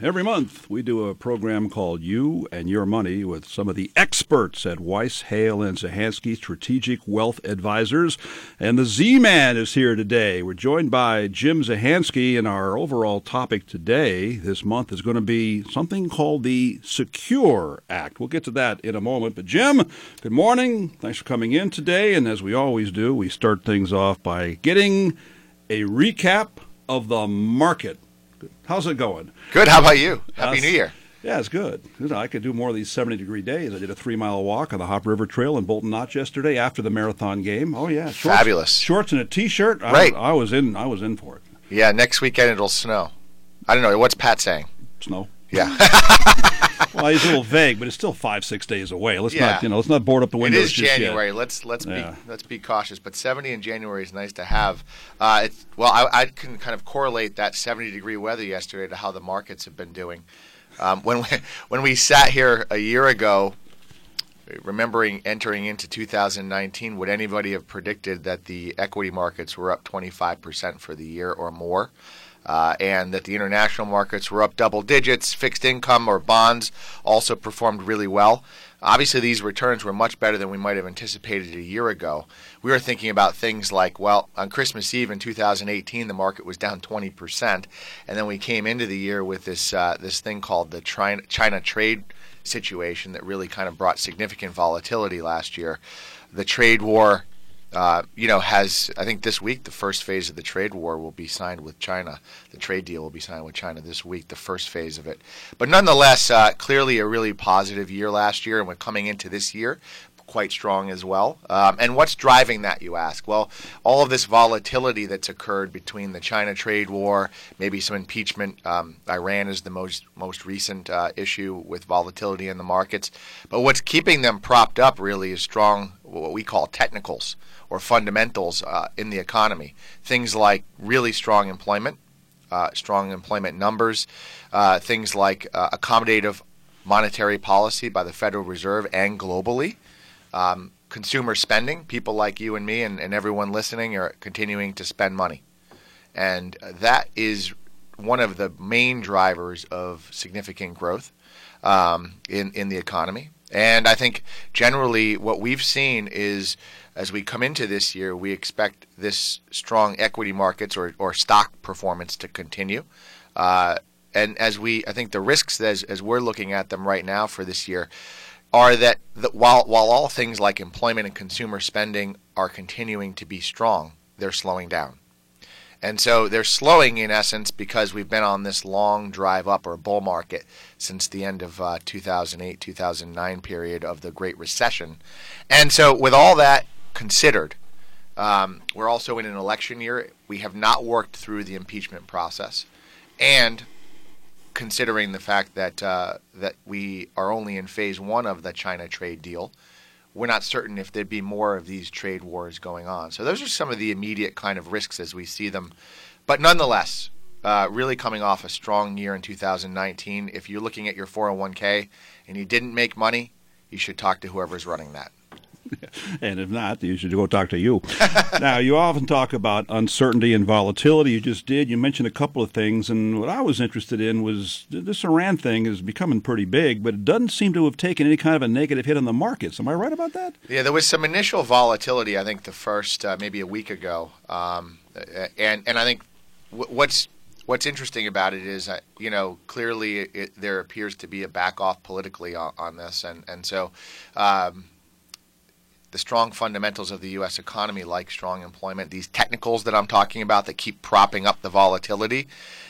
Every month, we do a program called You and Your Money with some of the experts at Weiss, Hale, and Zahansky Strategic Wealth Advisors. And the Z Man is here today. We're joined by Jim Zahansky, and our overall topic today, this month, is going to be something called the Secure Act. We'll get to that in a moment. But, Jim, good morning. Thanks for coming in today. And as we always do, we start things off by getting a recap of the market. How's it going? Good. How about you? Happy New Year. Yeah, it's good. You know, I could do more of these 70 degree days. I did a three mile walk on the Hop River Trail in Bolton Notch yesterday after the marathon game. Oh yeah, shorts, fabulous shorts and a t shirt. Right, I, I, was in. I was in for it. Yeah, next weekend it'll snow. I don't know. What's Pat saying? Snow. Yeah. well, he's a little vague, but it's still five, six days away. Let's yeah. not, you know, let's not board up the windows. It is January. Yet. Let's let's yeah. be let's be cautious. But seventy in January is nice to have. Uh, it's, well, I, I, can kind of correlate that seventy degree weather yesterday to how the markets have been doing. Um, when we when we sat here a year ago, remembering entering into 2019, would anybody have predicted that the equity markets were up 25 percent for the year or more? Uh, and that the international markets were up double digits. Fixed income or bonds also performed really well. Obviously, these returns were much better than we might have anticipated a year ago. We were thinking about things like, well, on Christmas Eve in 2018, the market was down 20%, and then we came into the year with this uh, this thing called the China, China trade situation that really kind of brought significant volatility last year. The trade war uh, you know, has I think this week the first phase of the trade war will be signed with China. The trade deal will be signed with China this week, the first phase of it. But nonetheless, uh, clearly a really positive year last year, and we're coming into this year quite strong as well. Um, and what's driving that, you ask? Well, all of this volatility that's occurred between the China trade war, maybe some impeachment. Um, Iran is the most most recent uh, issue with volatility in the markets. But what's keeping them propped up really is strong, what we call technicals or fundamentals uh, in the economy. Things like really strong employment, uh, strong employment numbers, uh, things like uh, accommodative monetary policy by the Federal Reserve and globally. Um, consumer spending, people like you and me and, and everyone listening are continuing to spend money. And that is one of the main drivers of significant growth um, in, in the economy. And I think generally what we've seen is as we come into this year, we expect this strong equity markets or, or stock performance to continue. Uh, and as we, I think the risks as, as we're looking at them right now for this year are that, while, while all things like employment and consumer spending are continuing to be strong, they're slowing down. And so they're slowing in essence because we've been on this long drive up or bull market since the end of uh, 2008, 2009 period of the Great Recession. And so with all that considered, um, we're also in an election year. We have not worked through the impeachment process. And considering the fact that uh, that we are only in phase one of the China trade deal, we're not certain if there'd be more of these trade wars going on. So those are some of the immediate kind of risks as we see them. But nonetheless, uh, really coming off a strong year in 2019. If you're looking at your 401k and you didn't make money, you should talk to whoever's running that. and if not, you should go talk to you. now, you often talk about uncertainty and volatility. You just did. You mentioned a couple of things, and what I was interested in was this Iran thing is becoming pretty big, but it doesn't seem to have taken any kind of a negative hit on the markets. Am I right about that? Yeah, there was some initial volatility. I think the first uh, maybe a week ago, um, and and I think what's what's interesting about it is, uh, you know, clearly it, there appears to be a back off politically on, on this, and and so. Um, the strong fundamentals of the U.S. economy, like strong employment, these technicals that I'm talking about that keep propping up the volatility,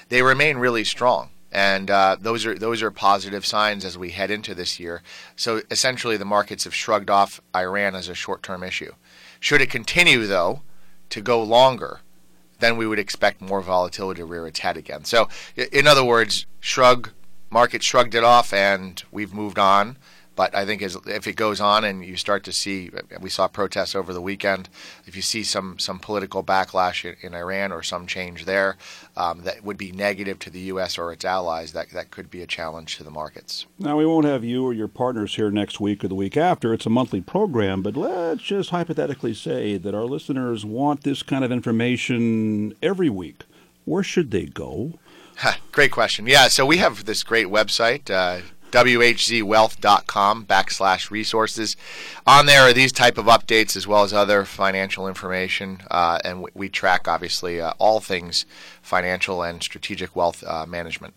they remain really strong. And uh, those are those are positive signs as we head into this year. So essentially, the markets have shrugged off Iran as a short-term issue. Should it continue, though, to go longer, then we would expect more volatility to rear its head again. So, in other words, shrug, market shrugged it off, and we've moved on. But I think as, if it goes on and you start to see, we saw protests over the weekend. If you see some some political backlash in, in Iran or some change there, um, that would be negative to the U.S. or its allies. That that could be a challenge to the markets. Now we won't have you or your partners here next week or the week after. It's a monthly program, but let's just hypothetically say that our listeners want this kind of information every week. Where should they go? Great question. Yeah, so we have this great website, uh, whzwealth.com backslash resources. On there are these type of updates as well as other financial information, uh, and we, we, track obviously uh, all things financial and strategic wealth uh, management.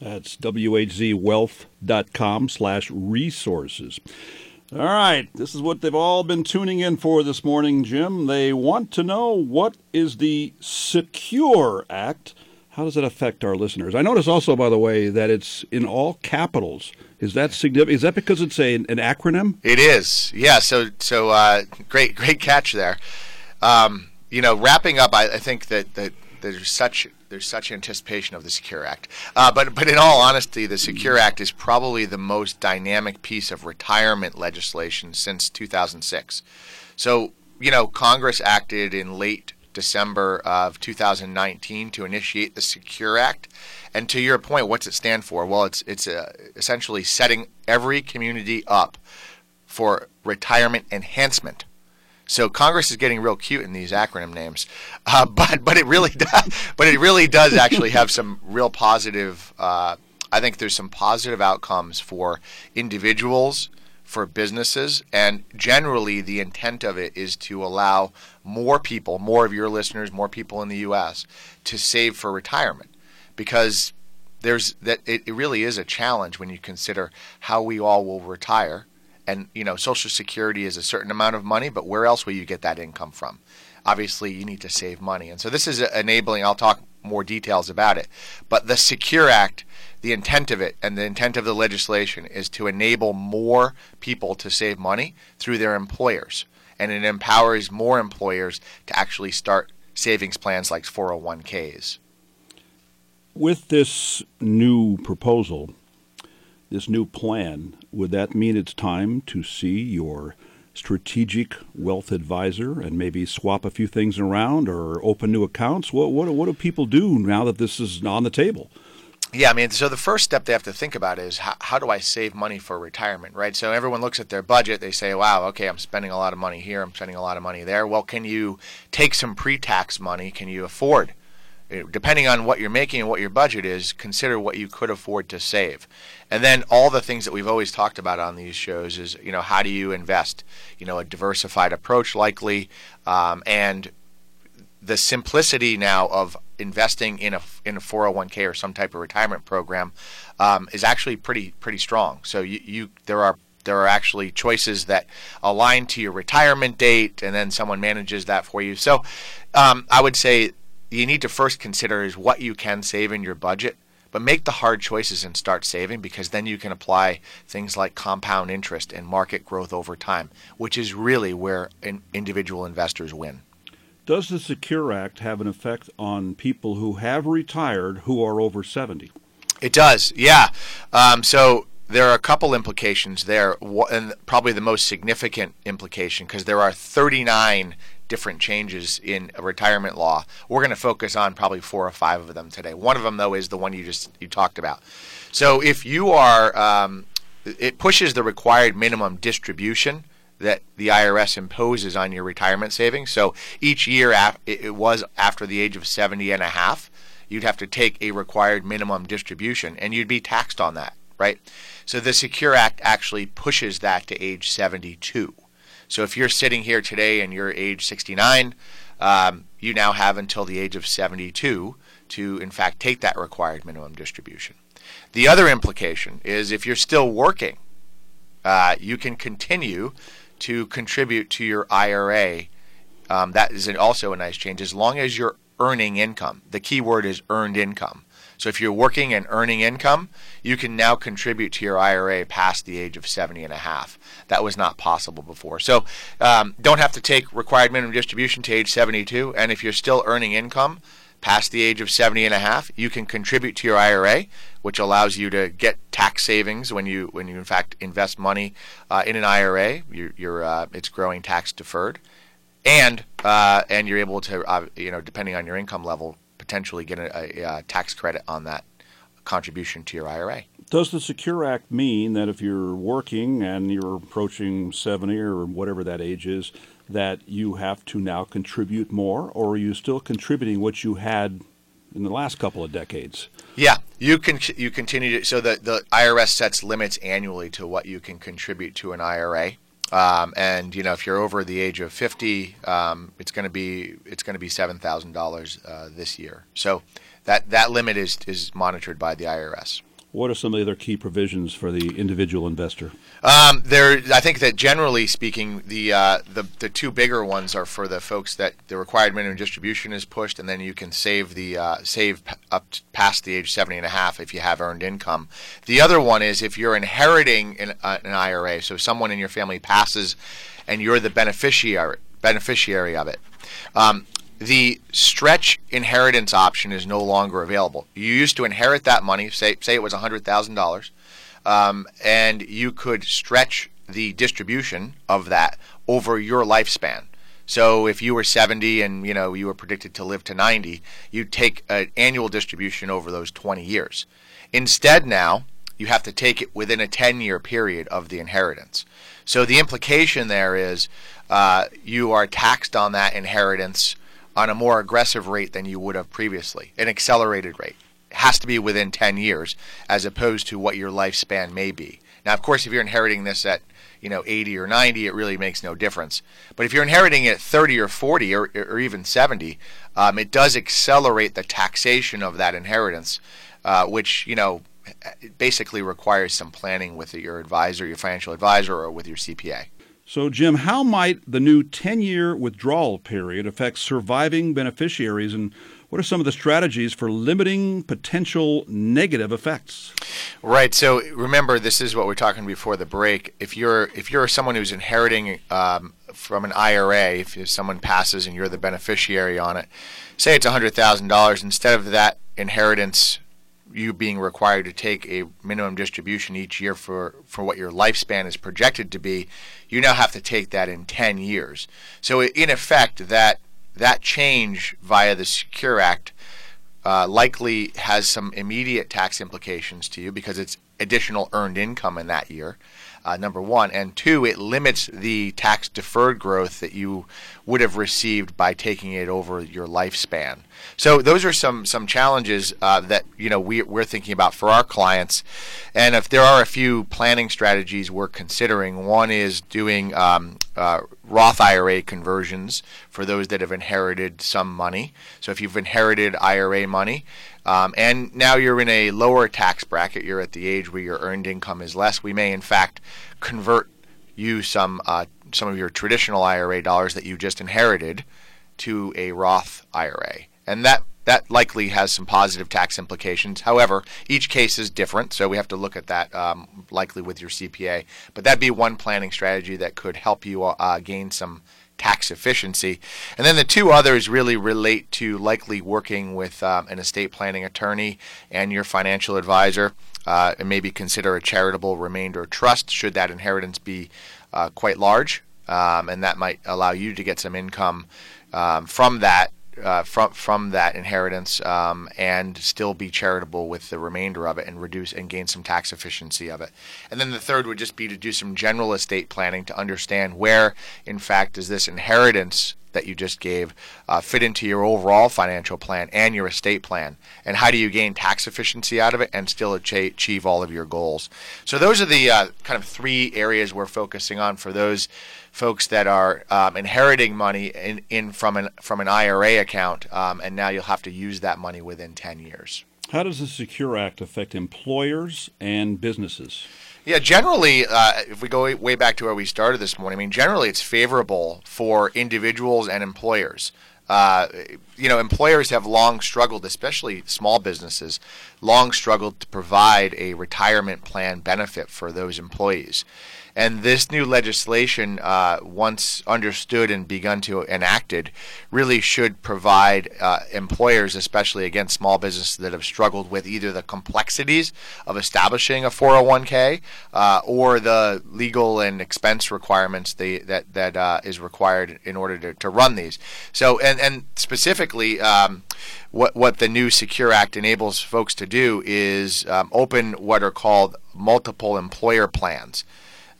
That's whzwealth.com slash resources. All right, this is what they've all been tuning in for this morning, Jim. They want to know what is the Secure Act. How does it affect our listeners? I notice also, by the way, that it's in all capitals. Is that significant? Is that because it's a, an acronym? It is. Yeah. So so uh, great great catch there. Um, you know, wrapping up, I, I think that that there's such there's such anticipation of the Secure Act. Uh, but but in all honesty, the Secure Act is probably the most dynamic piece of retirement legislation since 2006. So you know, Congress acted in late December of 2019 to initiate the Secure Act. And to your point, what's it stand for? Well, it's it's uh, essentially setting every community up for retirement enhancement. So Congress is getting real cute in these acronym names, uh, but but it really does, but it really does actually have some real positive. Uh, I think there's some positive outcomes for individuals, for businesses, and generally the intent of it is to allow more people, more of your listeners, more people in the U.S. to save for retirement, because there's that it, it really is a challenge when you consider how we all will retire. And you know social security is a certain amount of money but where else will you get that income from? Obviously you need to save money. And so this is enabling i'll talk more details about it. But the secure act the intent of it and the intent of the legislation is to enable more people to save money through their employers and it empowers more employers to actually start savings plans like 401ks with this new proposal this new plan, would that mean it's time to see your strategic wealth advisor and maybe swap a few things around or open new accounts? What what what do people do now that this is on the table? Yeah, I mean, so the first step they have to think about is how, how do I save money for retirement, right? So everyone looks at their budget, they say, wow, okay, I'm spending a lot of money here, I'm spending a lot of money there. Well, can you take some pre tax money? Can you afford depending on what you're making and what your budget is, consider what you could afford to save. And then all the things that we've always talked about on these shows is, you know, how do you invest? You know, a diversified approach likely, um, and the simplicity now of investing in a in a 401k or some type of retirement program um, is actually pretty pretty strong. So you, you there are there are actually choices that align to your retirement date, and then someone manages that for you. So um, I would say you need to first consider is what you can save in your budget, but make the hard choices and start saving because then you can apply things like compound interest and market growth over time, which is really where in individual investors win. Does the Secure Act have an effect on people who have retired who are over 70? It does, yeah. Um, so there are a couple implications there, and probably the most significant implication because there are 39 different changes in retirement law. We're going to focus on probably four or five of them today. One of them, though, is the one you just you talked about. So if you are, um, it pushes the required minimum distribution that the IRS imposes on your retirement savings. So each year, it was after the age of 70 and a half, you'd have to take a required minimum distribution, and you'd be taxed on that, right? So the Secure Act actually pushes that to age 72. So if you're sitting here today and you're age 69, um, you now have until the age of 72 to, in fact, take that required minimum distribution. The other implication is if you're still working, uh, you can continue to contribute to your IRA. Um, that is also a nice change as long as you're earning income. The key word is earned income. So if you're working and earning income, you can now contribute to your IRA past the age of 70 and a half. That was not possible before. So um, don't have to take required minimum distribution to age 72. And if you're still earning income past the age of 70 and a half, you can contribute to your IRA, which allows you to get tax savings when you when you in fact invest money uh, in an IRA. You're, you're uh, it's growing tax deferred, and uh, and you're able to uh, you know depending on your income level potentially get a, a, a tax credit on that contribution to your IRA. Does the Secure Act mean that if you're working and you're approaching 70 or whatever that age is, that you have to now contribute more, or are you still contributing what you had in the last couple of decades. Yeah, you can you continue to so the the IRS sets limits annually to what you can contribute to an IRA. Um, and you know, if you're over the age of 50, um, it's going to be it's going to be seven thousand uh, dollars this year. So that that limit is is monitored by the IRS. What are some of the other key provisions for the individual investor? Um, there, I think that generally speaking, the, uh, the the two bigger ones are for the folks that the required minimum distribution is pushed, and then you can save the uh, save up past the age 70 and a half if you have earned income. The other one is if you're inheriting an, uh, an IRA, so someone in your family passes, and you're the beneficiary beneficiary of it. Um, the stretch inheritance option is no longer available. You used to inherit that money, say say it was hundred thousand um, dollars, and you could stretch the distribution of that over your lifespan. So if you were 70 and you know you were predicted to live to 90, you'd take an annual distribution over those 20 years. Instead, now you have to take it within a 10-year period of the inheritance. So the implication there is uh, you are taxed on that inheritance on a more aggressive rate than you would have previously, an accelerated rate. It has to be within 10 years as opposed to what your lifespan may be. Now, of course, if you're inheriting this at you know 80 or 90, it really makes no difference. But if you're inheriting it at 30 or 40 or, or even 70, um, it does accelerate the taxation of that inheritance, uh, which you know basically requires some planning with your advisor, your financial advisor, or with your CPA. So, Jim, how might the new 10 year withdrawal period affect surviving beneficiaries, and what are some of the strategies for limiting potential negative effects? Right. So, remember, this is what we're talking before the break. If you're if you're someone who's inheriting um, from an IRA, if someone passes and you're the beneficiary on it, say it's $100,000, instead of that inheritance you being required to take a minimum distribution each year for, for what your lifespan is projected to be, you now have to take that in 10 years. So, in effect, that, that change via the Secure Act uh, likely has some immediate tax implications to you because it's additional earned income in that year uh, number one. And two, it limits the tax deferred growth that you would have received by taking it over your lifespan. So those are some some challenges uh, that you know we, we're thinking about for our clients. And if there are a few planning strategies we're considering, one is doing um, uh, Roth IRA conversions for those that have inherited some money. So if you've inherited IRA money, um, and now you're in a lower tax bracket. You're at the age where your earned income is less. We may, in fact, convert you some uh, some of your traditional IRA dollars that you just inherited to a Roth IRA, and that that likely has some positive tax implications. However, each case is different, so we have to look at that um, likely with your CPA. But that'd be one planning strategy that could help you uh, gain some tax efficiency. And then the two others really relate to likely working with um, an estate planning attorney and your financial advisor, uh, and maybe consider a charitable remainder trust should that inheritance be uh, quite large. Um, and that might allow you to get some income um, from that uh, from from that inheritance um, and still be charitable with the remainder of it and reduce and gain some tax efficiency of it. And then the third would just be to do some general estate planning to understand where, in fact, does this inheritance that you just gave uh, fit into your overall financial plan and your estate plan? And how do you gain tax efficiency out of it and still achieve all of your goals? So, those are the uh, kind of three areas we're focusing on for those folks that are um, inheriting money in, in from an from an IRA account, um, and now you'll have to use that money within ten years. How does the Secure Act affect employers and businesses? Yeah, generally, uh, if we go way back to where we started this morning, I mean, generally it's favorable for individuals and employers. Uh, you know, employers have long struggled, especially small businesses, long struggled to provide a retirement plan benefit for those employees. And this new legislation, uh, once understood and begun to enacted, really should provide uh, employers, especially again small businesses that have struggled with either the complexities of establishing a 401k uh, or the legal and expense requirements they, that that uh, is required in order to, to run these. So, and and specifically. Um, what, what the new Secure Act enables folks to do is um, open what are called multiple employer plans.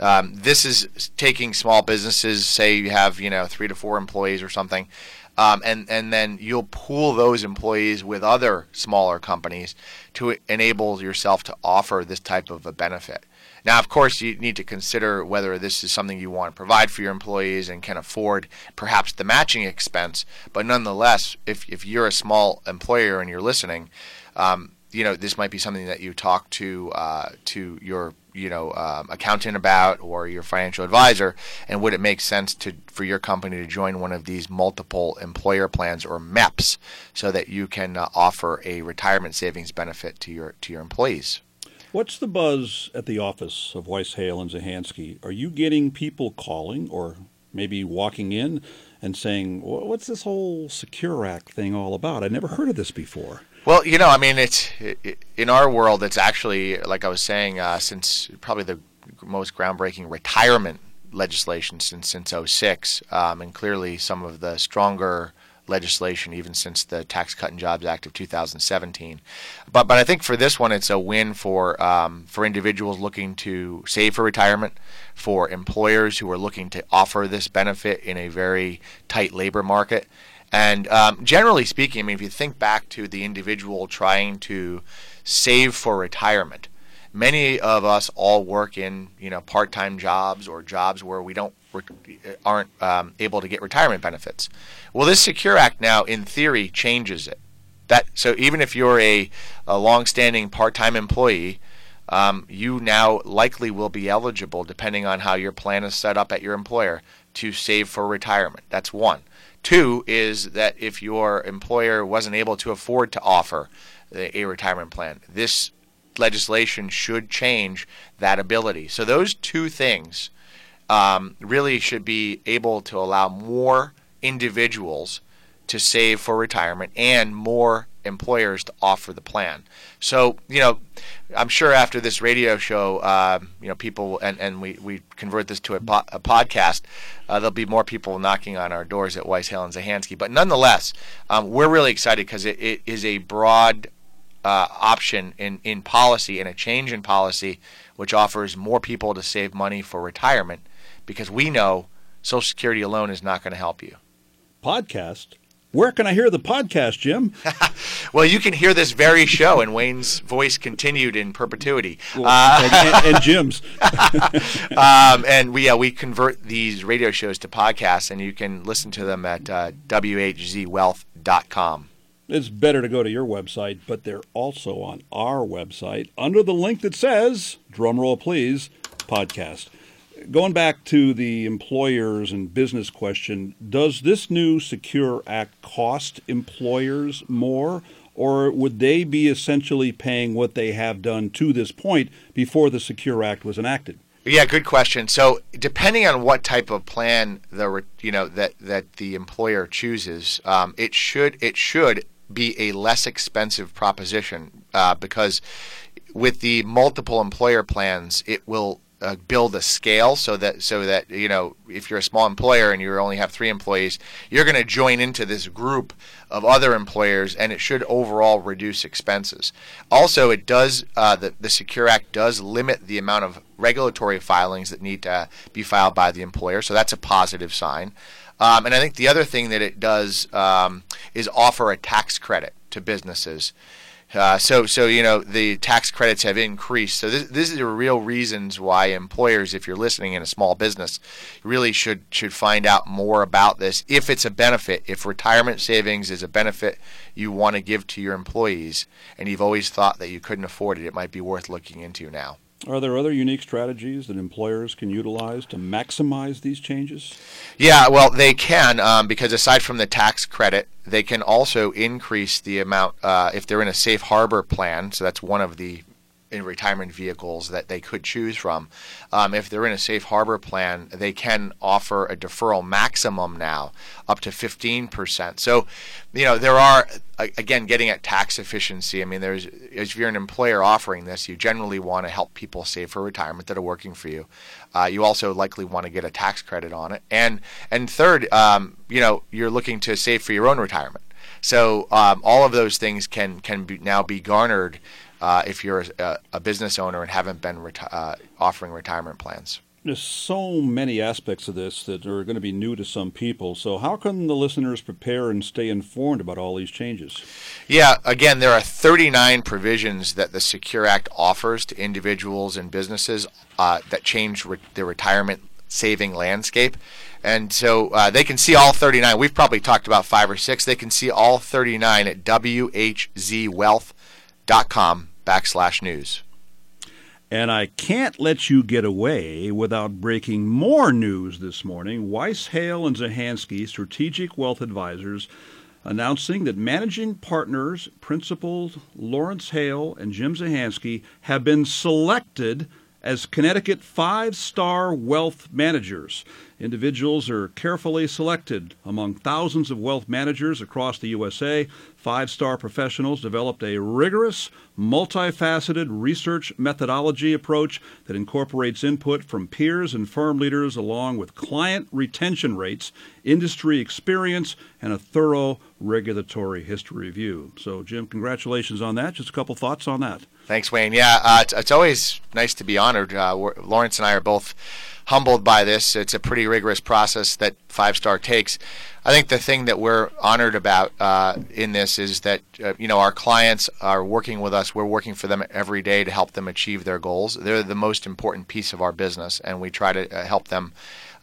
Um, this is taking small businesses, say you have you know three to four employees or something, Um, and and then you'll pool those employees with other smaller companies to enable yourself to offer this type of a benefit. Now, of course, you need to consider whether this is something you want to provide for your employees and can afford perhaps the matching expense. But nonetheless, if, if you're a small employer and you're listening, um, you know this might be something that you talk to uh, to your you know um, accountant about or your financial advisor and would it make sense to for your company to join one of these multiple employer plans or MEPs so that you can uh, offer a retirement savings benefit to your to your employees What's the buzz at the office of Weiss Hale and Zahansky? Are you getting people calling or maybe walking in and saying, "What's this whole Secure Act thing all about? I never heard of this before." Well, you know, I mean, it's it, in our world. It's actually, like I was saying, uh, since probably the most groundbreaking retirement legislation since since 06, um, and clearly some of the stronger legislation even since the Tax Cut and Jobs Act of 2017. But but I think for this one, it's a win for um, for individuals looking to save for retirement, for employers who are looking to offer this benefit in a very tight labor market. And um, generally speaking, I mean, if you think back to the individual trying to save for retirement, many of us all work in you know part-time jobs or jobs where we don't aren't um, able to get retirement benefits. Well, this Secure Act now, in theory, changes it. That so even if you're a, a long-standing part-time employee, um, you now likely will be eligible, depending on how your plan is set up at your employer, to save for retirement. That's one. Two is that if your employer wasn't able to afford to offer a retirement plan, this legislation should change that ability. So those two things um, really should be able to allow more individuals to save for retirement and more employers to offer the plan. So, you know, I'm sure after this radio show, uh, you know, people, and, and we, we convert this to a, po- a podcast, uh, there'll be more people knocking on our doors at Weiss, Hale, and Zahansky. But nonetheless, um, we're really excited because it, it is a broad uh, option in, in policy and a change in policy which offers more people to save money for retirement because we know Social Security alone is not going to help you. Podcast? Where can I hear the podcast, Jim? well, you can hear this very show, and Wayne's voice continued in perpetuity. Well, uh, and, and, and, Jim's. um, and we uh, we convert these radio shows to podcasts, and you can listen to them at uh, whzwealth.com. It's better to go to your website, but they're also on our website under the link that says, drumroll please, podcast going back to the employers and business question, does this new Secure Act cost employers more, or would they be essentially paying what they have done to this point before the Secure Act was enacted? Yeah, good question. So, depending on what type of plan the you know that that the employer chooses, um, it should it should be a less expensive proposition uh, because with the multiple employer plans, it will uh, build a scale so that so that you know if you're a small employer and you only have three employees, you're going to join into this group of other employers, and it should overall reduce expenses. Also, it does uh, the the Secure Act does limit the amount of regulatory filings that need to be filed by the employer, so that's a positive sign. Um, and I think the other thing that it does um, is offer a tax credit to businesses. Uh, so, so you know the tax credits have increased. So this, this is the real reasons why employers, if you're listening in a small business, really should should find out more about this. If it's a benefit, if retirement savings is a benefit you want to give to your employees, and you've always thought that you couldn't afford it, it might be worth looking into now. Are there other unique strategies that employers can utilize to maximize these changes? Yeah, well, they can um, because aside from the tax credit, they can also increase the amount uh, if they're in a safe harbor plan. So that's one of the in retirement vehicles that they could choose from. Um, if they're in a safe harbor plan, they can offer a deferral maximum now up to 15%. So, you know, there are, again, getting at tax efficiency. I mean, there's, if you're an employer offering this, you generally want to help people save for retirement that are working for you. Uh, you also likely want to get a tax credit on it. And, and third, um, you know, you're looking to save for your own retirement. So um, all of those things can can be, now be garnered uh, if you're a, a, business owner and haven't been reti- uh, offering retirement plans. there's so many aspects of this that are going to be new to some people. So, how can the listeners prepare and stay informed about all these changes? Yeah, again, there are 39 provisions that the Secure Act offers to individuals and businesses uh, that change re- their retirement saving landscape. And so uh, they can see all 39. We've probably talked about five or six. They can see all 39 at whzwealth.com backslash news. And I can't let you get away without breaking more news this morning. Weiss, Hale, and Zahansky, Strategic Wealth Advisors, announcing that managing partners, principals Lawrence Hale and Jim Zahansky, have been selected as Connecticut five star wealth managers. Individuals are carefully selected among thousands of wealth managers across the USA. Five star professionals developed a rigorous, multifaceted research methodology approach that incorporates input from peers and firm leaders along with client retention rates, industry experience, and a thorough regulatory history review. So, Jim, congratulations on that. Just a couple thoughts on that. Thanks, Wayne. Yeah, uh, it's, it's, always nice to be honored. Uh, Lawrence and I are both humbled by this. It's a pretty rigorous process that Five Star takes. I think the thing that we're honored about uh, in this is that uh, you know our clients are working with us. We're working for them every day to help them achieve their goals. They're the most important piece of our business, and we try to uh, help them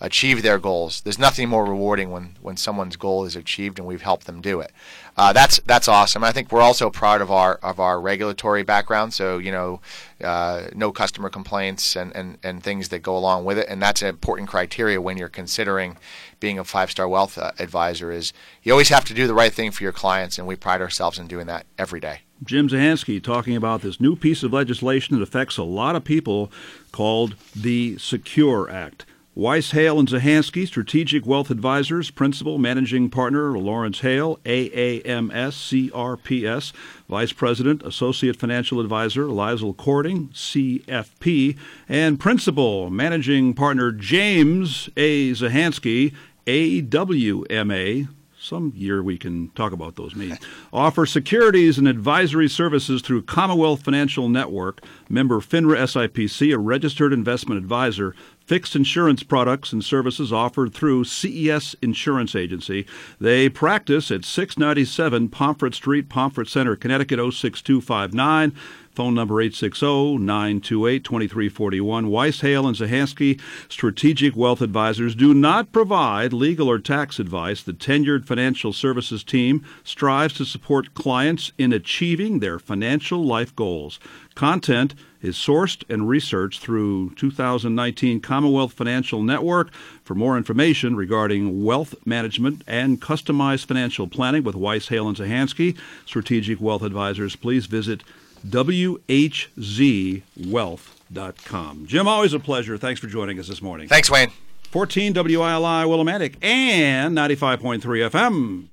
achieve their goals. There's nothing more rewarding when, when someone's goal is achieved and we've helped them do it. Uh, that's that's awesome. I think we're also proud of our of our regulatory background. So you know, uh, no customer complaints and, and, and things that go along with it, and that's an important criteria when you're considering being a five star wealth uh, advisor. Is you always have to do the right thing for your clients, and we pride ourselves in doing that every day. Jim Zahansky talking about this new piece of legislation that affects a lot of people called the Secure Act. Weiss, Hale, and Zahansky, Strategic Wealth Advisors, Principal Managing Partner Lawrence Hale, AAMS CRPS, Vice President, Associate Financial Advisor Lizel Cording, CFP, and Principal Managing Partner James A. Zahansky, AWMA, some year we can talk about those meetings. Offer securities and advisory services through Commonwealth Financial Network, member FINRA SIPC, a registered investment advisor, fixed insurance products and services offered through CES Insurance Agency. They practice at 697 Pomfret Street, Pomfret Center, Connecticut 06259. Phone number 860-928-2341. Weiss, Hale, and Zahansky Strategic Wealth Advisors do not provide legal or tax advice. The tenured financial services team strives to support clients in achieving their financial life goals. Content is sourced and researched through 2019 Commonwealth Financial Network. For more information regarding wealth management and customized financial planning with Weiss, Hale, and Zahansky, Strategic Wealth Advisors, please visit WHZWealth.com. Jim, always a pleasure. Thanks for joining us this morning. Thanks, Wayne. 14 WILI Willimantic and 95.3 FM.